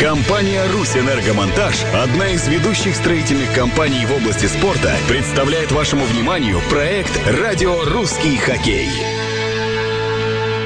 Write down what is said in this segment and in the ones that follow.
Компания «Русь Энергомонтаж», одна из ведущих строительных компаний в области спорта, представляет вашему вниманию проект «Радио Русский хоккей».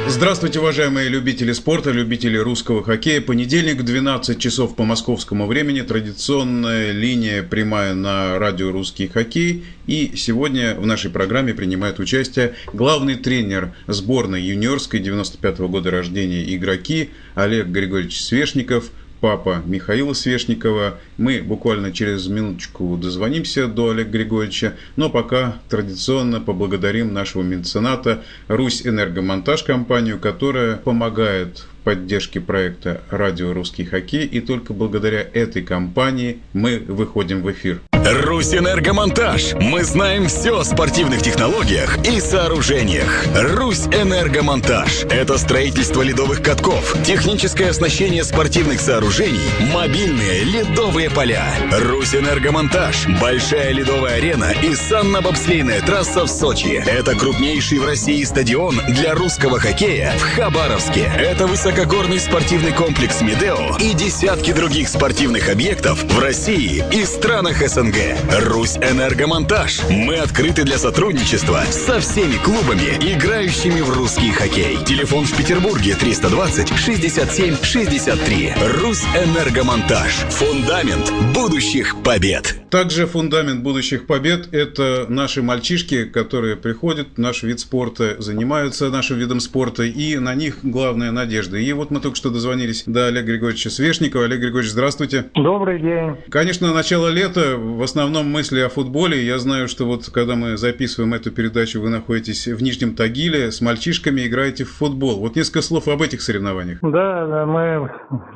Здравствуйте, уважаемые любители спорта, любители русского хоккея. Понедельник, 12 часов по московскому времени. Традиционная линия прямая на радио «Русский хоккей». И сегодня в нашей программе принимает участие главный тренер сборной юниорской 95 -го года рождения игроки Олег Григорьевич Свешников – папа Михаила Свешникова. Мы буквально через минуточку дозвонимся до Олега Григорьевича, но пока традиционно поблагодарим нашего мецената Русь Энергомонтаж компанию, которая помогает в поддержке проекта «Радио Русский хоккей», и только благодаря этой компании мы выходим в эфир. Русэнергомонтаж. Мы знаем все о спортивных технологиях и сооружениях. Русь Энергомонтаж. Это строительство ледовых катков, техническое оснащение спортивных сооружений, мобильные ледовые поля. Русь Энергомонтаж. Большая ледовая арена и санно-бобслейная трасса в Сочи. Это крупнейший в России стадион для русского хоккея в Хабаровске. Это высокогорный спортивный комплекс Медео и десятки других спортивных объектов в России и странах СНГ. СНГ. Русь Энергомонтаж. Мы открыты для сотрудничества со всеми клубами, играющими в русский хоккей. Телефон в Петербурге 320 67 63. Русь Энергомонтаж. Фундамент будущих побед. Также фундамент будущих побед – это наши мальчишки, которые приходят в наш вид спорта, занимаются нашим видом спорта, и на них главная надежда. И вот мы только что дозвонились до Олега Григорьевича Свешникова. Олег Григорьевич, здравствуйте. Добрый день. Конечно, начало лета, в основном мысли о футболе. Я знаю, что вот когда мы записываем эту передачу, вы находитесь в Нижнем Тагиле, с мальчишками играете в футбол. Вот несколько слов об этих соревнованиях. Да, да мы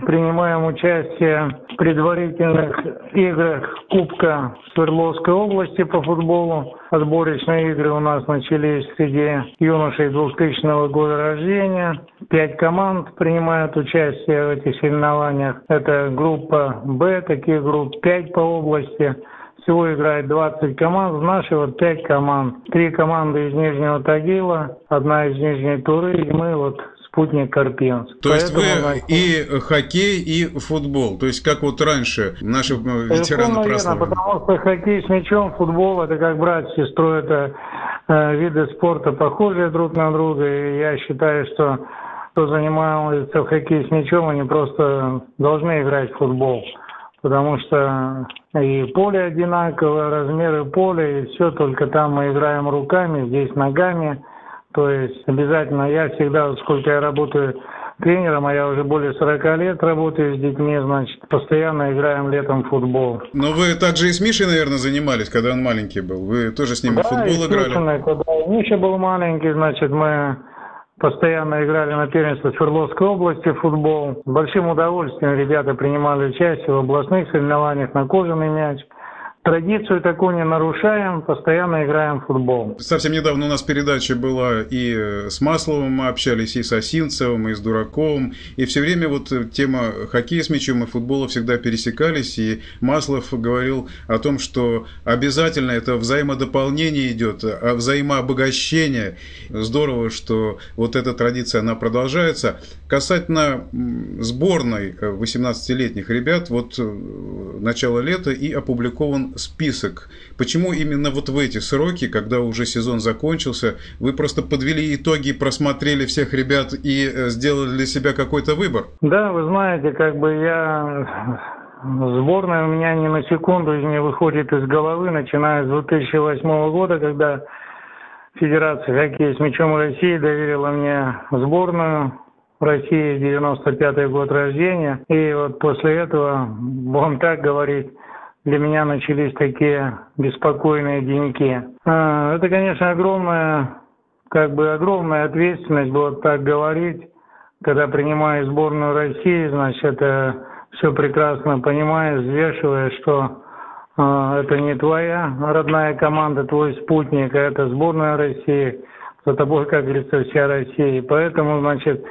принимаем участие в предварительных играх Кубка Свердловской области по футболу. Отборочные игры у нас начались среди юношей 2000 года рождения. Пять команд принимают участие в этих соревнованиях. Это группа «Б», таких групп пять по области. Всего играет 20 команд, в нашей вот 5 команд. Три команды из Нижнего Тагила, одна из Нижней Туры, и мы вот спутник Карпинск. То есть вы и хоккей, и футбол. То есть как вот раньше наши ветераны прославили. потому что хоккей с мячом, футбол это как брат с сестрой, это э, виды спорта похожие друг на друга. И я считаю, что кто занимается в хоккей с мячом, они просто должны играть в футбол потому что и поле одинаковое, размеры поля, и все, только там мы играем руками, здесь ногами. То есть обязательно я всегда, сколько я работаю тренером, а я уже более 40 лет работаю с детьми, значит, постоянно играем летом в футбол. Но вы также и с Мишей, наверное, занимались, когда он маленький был. Вы тоже с ним да, в футбол играли? когда Миша был маленький, значит, мы Постоянно играли на первенстве Свердловской области в футбол. С большим удовольствием ребята принимали участие в областных соревнованиях на кожаный мяч. Традицию такую не нарушаем, постоянно играем в футбол. Совсем недавно у нас передача была и э, с Масловым мы общались, и с Осинцевым, и с Дураковым. И все время вот тема хоккея с мячом и футбола всегда пересекались. И Маслов говорил о том, что обязательно это взаимодополнение идет, а взаимообогащение. Здорово, что вот эта традиция, она продолжается. Касательно сборной 18-летних э, ребят, вот э, начало лета и опубликован список. Почему именно вот в эти сроки, когда уже сезон закончился, вы просто подвели итоги, просмотрели всех ребят и э, сделали для себя какой-то выбор? Да, вы знаете, как бы я Сборная у меня ни на секунду не выходит из головы, начиная с 2008 года, когда Федерация хоккея с мячом России доверила мне сборную России, 95 год рождения. И вот после этого, будем так говорить, для меня начались такие беспокойные деньки. А, это, конечно, огромная, как бы огромная ответственность, вот так говорить, когда принимаешь сборную России, значит, это все прекрасно понимаешь, взвешиваешь, что э, это не твоя родная команда, твой спутник, а это сборная России, за тобой, как говорится, вся Россия. И поэтому, значит,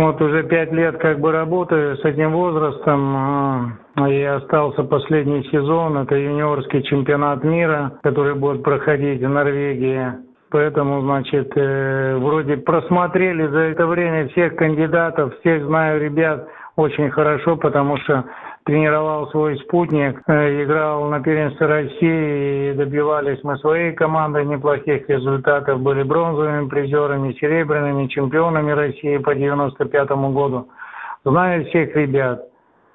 вот уже пять лет как бы работаю с этим возрастом, э, и остался последний сезон, это юниорский чемпионат мира, который будет проходить в Норвегии. Поэтому, значит, э, вроде просмотрели за это время всех кандидатов, всех знаю ребят, очень хорошо, потому что тренировал свой спутник, э, играл на первенстве России и добивались мы своей командой неплохих результатов, были бронзовыми призерами, серебряными чемпионами России по 95 году. Знаю всех ребят.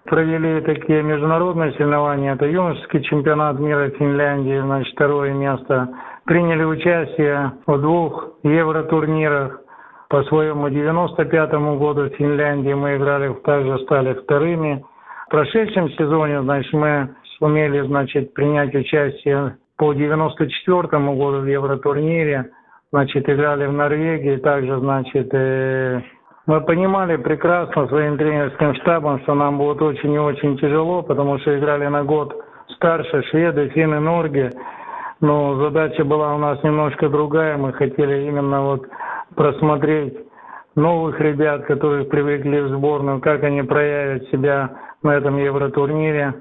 Провели такие международные соревнования, это юношеский чемпионат мира Финляндии, значит, второе место. Приняли участие в двух евротурнирах. По своему 95 году в Финляндии мы играли, также стали вторыми. В прошедшем сезоне, значит, мы сумели, значит, принять участие по 94 году в Евротурнире. Значит, играли в Норвегии, также, значит, э, мы понимали прекрасно своим тренерским штабом, что нам будет очень и очень тяжело, потому что играли на год старше шведы, финны, норги. Но задача была у нас немножко другая. Мы хотели именно вот просмотреть новых ребят, которые привыкли в сборную, как они проявят себя на этом Евротурнире.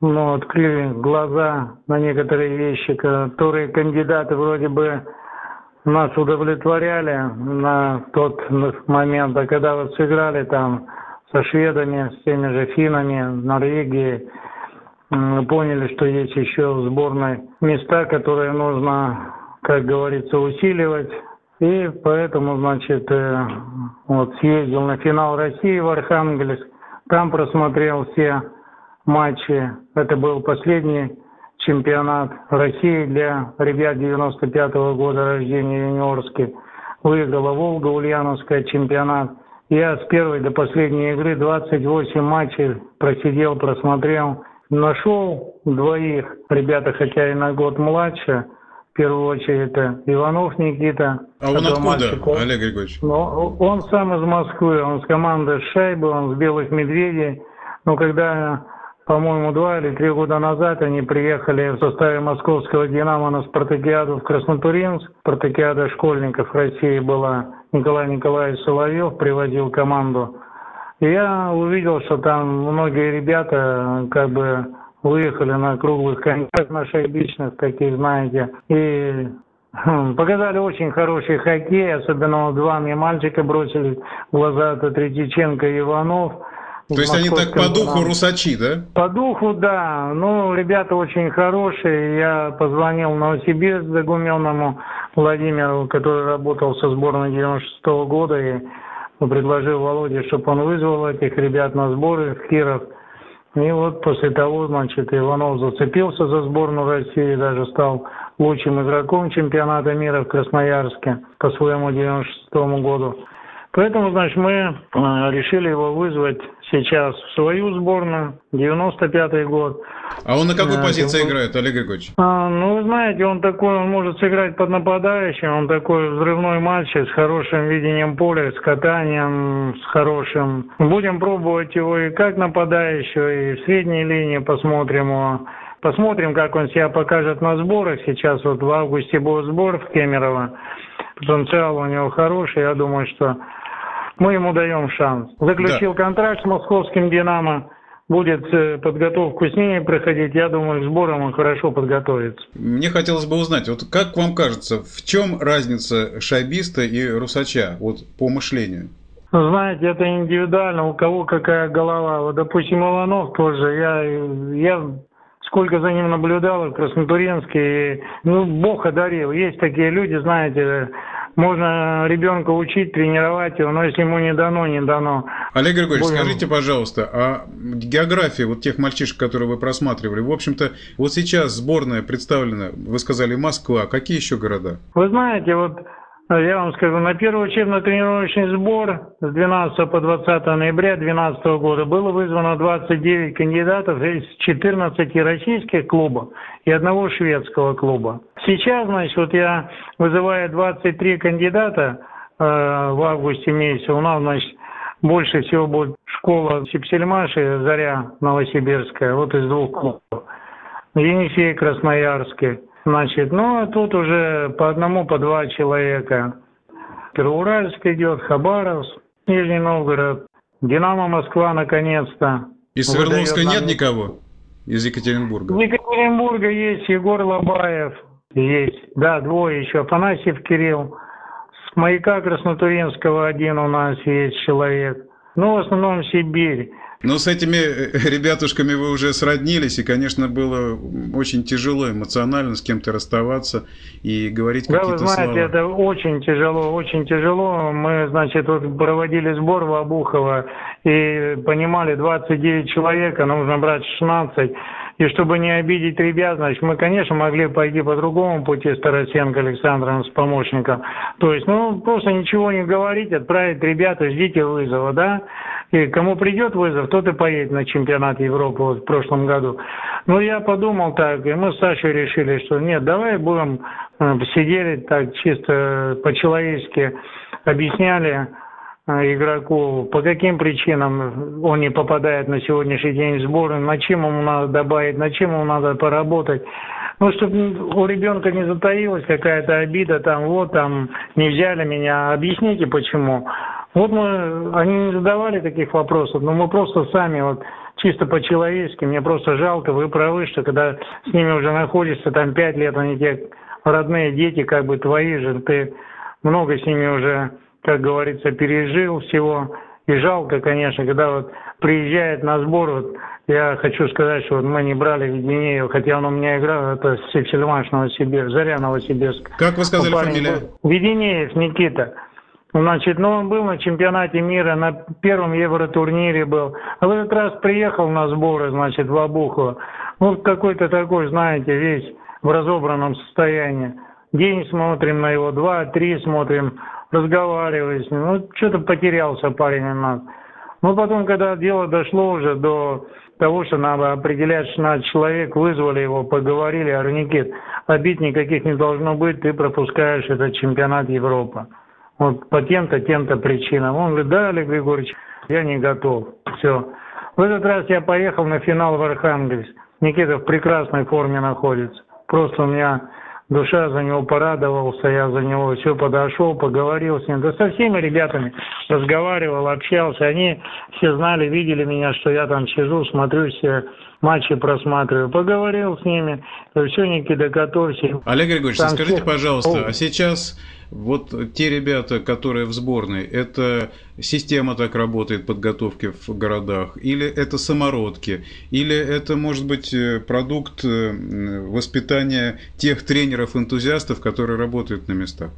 Ну, открыли глаза на некоторые вещи, которые кандидаты вроде бы нас удовлетворяли на тот момент, а когда вот сыграли там со шведами, с теми же финами, Норвегией, поняли, что есть еще в сборной места, которые нужно, как говорится, усиливать. И поэтому, значит, э, вот съездил на финал России в Архангельск, там просмотрел все матчи. Это был последний чемпионат России для ребят 95 -го года рождения юниорский. Выиграла Волга Ульяновская чемпионат. Я с первой до последней игры 28 матчей просидел, просмотрел. Нашел двоих, ребята, хотя и на год младше, первую очередь это Иванов Никита. А он откуда, мальчик, Олег Григорьевич? Ну, он сам из Москвы, он с команды «Шайбы», он с «Белых медведей». Но когда по-моему, два или три года назад они приехали в составе московского «Динамо» на спартакиаду в Краснотуринск. Спартакиада школьников России была. Николай Николаевич Соловьев приводил команду. И я увидел, что там многие ребята как бы выехали на круглых коньках на шайбичных, таких, знаете. И хм, Показали очень хороший хоккей, особенно два мне мальчика бросили в глаза, это Третьяченко и Иванов – то есть они так по духу русачи, да? По духу, да. Ну, ребята очень хорошие. Я позвонил Новосибирск Загуменному Владимиру, который работал со сборной 96 -го года, и предложил Володе, чтобы он вызвал этих ребят на сборы в Киров. И вот после того, значит, Иванов зацепился за сборную России, даже стал лучшим игроком чемпионата мира в Красноярске по своему 96 году. Поэтому, значит, мы э, решили его вызвать сейчас в свою сборную, 95-й год. А он на какой э, позиции он... играет, Олег Григорьевич? А, ну, вы знаете, он такой, он может сыграть под нападающим, он такой взрывной мальчик с хорошим видением поля, с катанием, с хорошим. Будем пробовать его и как нападающего, и в средней линии посмотрим его. Посмотрим, как он себя покажет на сборах. Сейчас вот в августе будет сбор в Кемерово. Потенциал у него хороший. Я думаю, что мы ему даем шанс. Заключил да. контракт с московским «Динамо», будет э, подготовку с ними проходить, я думаю, к сборам он хорошо подготовится. Мне хотелось бы узнать, вот как вам кажется, в чем разница шайбиста и русача вот по мышлению? Знаете, это индивидуально, у кого какая голова. Вот, допустим, Иванов тоже, я, я сколько за ним наблюдал в Краснотуренске, ну, Бог одарил. Есть такие люди, знаете, можно ребенка учить, тренировать его, но если ему не дано, не дано. Олег Григорьевич, Будем... скажите, пожалуйста, а география вот тех мальчишек, которые вы просматривали, в общем-то, вот сейчас сборная представлена, вы сказали, Москва, какие еще города? Вы знаете, вот я вам скажу, на первый учебно-тренировочный сбор с 12 по 20 ноября 2012 года было вызвано 29 кандидатов из 14 российских клубов и одного шведского клуба. Сейчас, значит, вот я вызываю 23 кандидата э, в августе месяце. У нас, значит, больше всего будет школа Сепсельмаши, Заря Новосибирская, вот из двух клубов. Енисей Красноярский. Значит, ну, а тут уже по одному, по два человека. Первоуральск идет, Хабаровск, Нижний Новгород, Динамо Москва наконец-то. Из Свердловска нет никого? Из Екатеринбурга? Из Екатеринбурга есть Егор Лобаев, есть, да, двое еще, Афанасьев Кирилл. С маяка Краснотуринского один у нас есть человек. Ну, в основном Сибирь. Но с этими э, ребятушками вы уже сроднились, и, конечно, было очень тяжело эмоционально с кем-то расставаться и говорить да, какие-то слова. Да, вы знаете, слова. это очень тяжело, очень тяжело. Мы, значит, вот проводили сбор в Обухово и понимали, 29 человек, а нужно брать 16. И чтобы не обидеть ребят, значит, мы, конечно, могли пойти по другому пути с Тарасенко Александром, с помощником. То есть, ну, просто ничего не говорить, отправить ребята, ждите вызова, да? И кому придет вызов, тот и поедет на чемпионат Европы вот в прошлом году. Ну, я подумал так, и мы с Сашей решили, что нет, давай будем э, сидели так чисто по-человечески, объясняли игроку, по каким причинам он не попадает на сегодняшний день в сборную, на чем ему надо добавить, на чем ему надо поработать. Ну, чтобы у ребенка не затаилась какая-то обида, там, вот, там, не взяли меня, объясните почему. Вот мы, они не задавали таких вопросов, но мы просто сами вот чисто по-человечески, мне просто жалко, вы правы, что когда с ними уже находишься там пять лет, они те родные дети, как бы твои же, ты много с ними уже, как говорится, пережил всего. И жалко, конечно, когда вот приезжает на сбор, вот я хочу сказать, что вот мы не брали Веденеева, хотя он у меня играл, это Сексельмаш Новосибирск, Заря Новосибирск. Как вы сказали фамилия? Веденеев Никита. Значит, ну он был на чемпионате мира, на первом евротурнире был. А в этот раз приехал на сборы, значит, в Обухово. Ну, какой-то такой, знаете, весь в разобранном состоянии. День смотрим на его, два, три смотрим, разговариваем с ним. Ну, что-то потерялся парень у нас. Ну, потом, когда дело дошло уже до того, что надо определять 16 человек, вызвали его, поговорили, а Никит, обид никаких не должно быть, ты пропускаешь этот чемпионат Европы вот по тем-то, тем-то причинам. Он говорит, да, Олег Григорьевич, я не готов. Все. В этот раз я поехал на финал в Архангельск. Никита в прекрасной форме находится. Просто у меня душа за него порадовался, я за него все подошел, поговорил с ним. Да со всеми ребятами разговаривал, общался. Они все знали, видели меня, что я там сижу, смотрю все матчи просматриваю. Поговорил с ними. Все, Никита, готовься. Олег Григорьевич, там скажите, все... пожалуйста, а сейчас вот те ребята, которые в сборной, это система так работает подготовки в городах, или это самородки, или это может быть э, продукт э, воспитания тех тренеров-энтузиастов, которые работают на местах?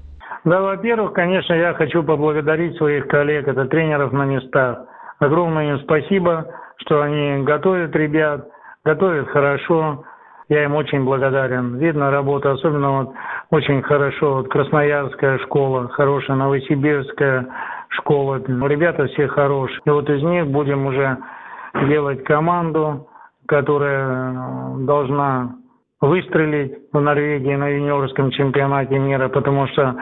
Да, во-первых, конечно, я хочу поблагодарить своих коллег, это тренеров на местах. Огромное им спасибо, что они готовят ребят, готовят хорошо. Я им очень благодарен. Видно работа, особенно вот очень хорошо. Вот Красноярская школа, хорошая Новосибирская школа. Ребята все хорошие. И вот из них будем уже делать команду, которая э, должна выстрелить в Норвегии на юниорском чемпионате мира, потому что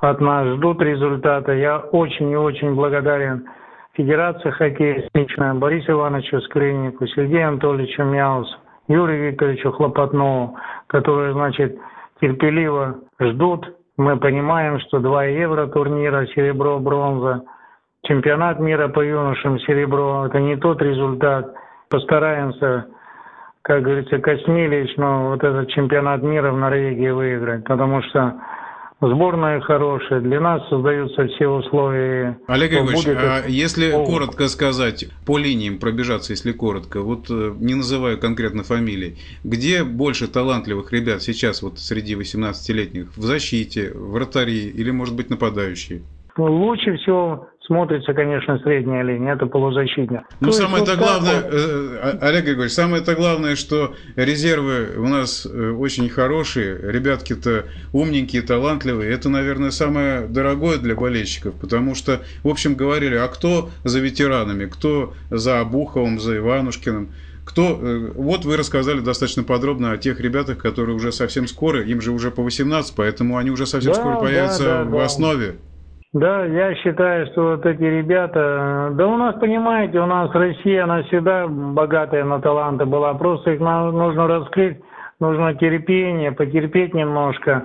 от нас ждут результата. Я очень и очень благодарен Федерации хоккея лично Борису Ивановичу Скриннику, Сергею Анатольевичу Мяусу, Юрию Викторовичу Хлопотнову, которые, значит, терпеливо ждут. Мы понимаем, что два евро турнира, серебро, бронза, чемпионат мира по юношам, серебро, это не тот результат. Постараемся, как говорится, коснились, но вот этот чемпионат мира в Норвегии выиграть, потому что Сборная хорошая, для нас создаются все условия. Олег Григорьевич, будет... а если О... коротко сказать, по линиям пробежаться, если коротко, вот э, не называя конкретно фамилий, где больше талантливых ребят сейчас вот среди 18-летних? В защите, в вратари или, может быть, нападающие? Лучше всего смотрится, конечно, средняя линия, это полузащитник. Ну, самое-то главное. Э, а, Олег Григорьевич, самое-то главное, что резервы у нас э, очень хорошие, ребятки-то умненькие, талантливые. Это, наверное, самое дорогое для болельщиков, потому что, в общем, говорили, а кто за ветеранами, кто за Обуховым, за Иванушкиным, кто, э, вот вы рассказали достаточно подробно о тех ребятах, которые уже совсем скоро, им же уже по 18, поэтому они уже совсем да, скоро появятся да, да, в основе. Да, я считаю, что вот эти ребята, да у нас, понимаете, у нас Россия, она всегда богатая на таланты была, просто их нужно раскрыть, нужно терпение, потерпеть немножко.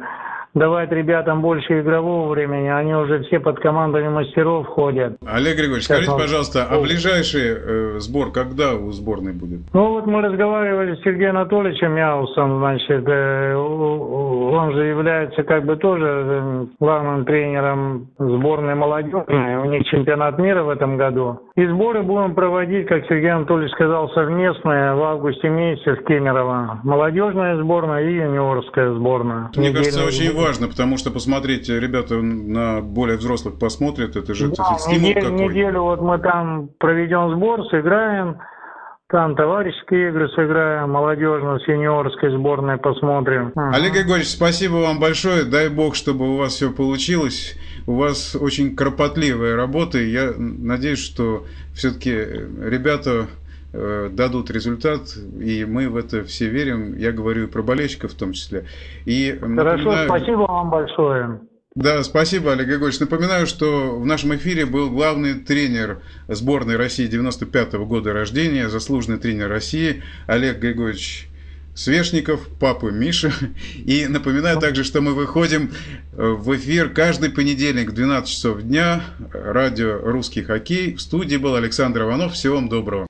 Давать ребятам больше игрового времени. Они уже все под командами мастеров ходят. Олег Григорьевич, Сейчас скажите, пожалуйста, а ближайший э, сбор когда у сборной будет? Ну вот мы разговаривали с Сергеем Анатольевичем Мяусом, значит, э, он же является как бы тоже э, главным тренером сборной молодежи. У них чемпионат мира в этом году. И сборы будем проводить, как Сергей Анатольевич сказал, совместные в августе месяце в Кемерово. Молодежная сборная и юниорская сборная. Мне кажется, очень важно, потому что, посмотрите, ребята на более взрослых посмотрят, это же да, стимул неделю, какой. Неделю вот мы там проведем сбор, сыграем, там товарищеские игры сыграем, молодежную с юниорской сборной посмотрим. Олег Григорьевич, спасибо вам большое. Дай бог, чтобы у вас все получилось. У вас очень кропотливая работа, и я надеюсь, что все-таки ребята дадут результат, и мы в это все верим. Я говорю и про болельщиков в том числе. И Хорошо, напоминаю... спасибо вам большое. Да, спасибо, Олег Григорьевич. Напоминаю, что в нашем эфире был главный тренер сборной России 95 -го года рождения, заслуженный тренер России Олег Григорьевич Свешников, папа Миша. И напоминаю также, что мы выходим в эфир каждый понедельник в 12 часов дня. Радио «Русский хоккей». В студии был Александр Иванов. Всего вам доброго.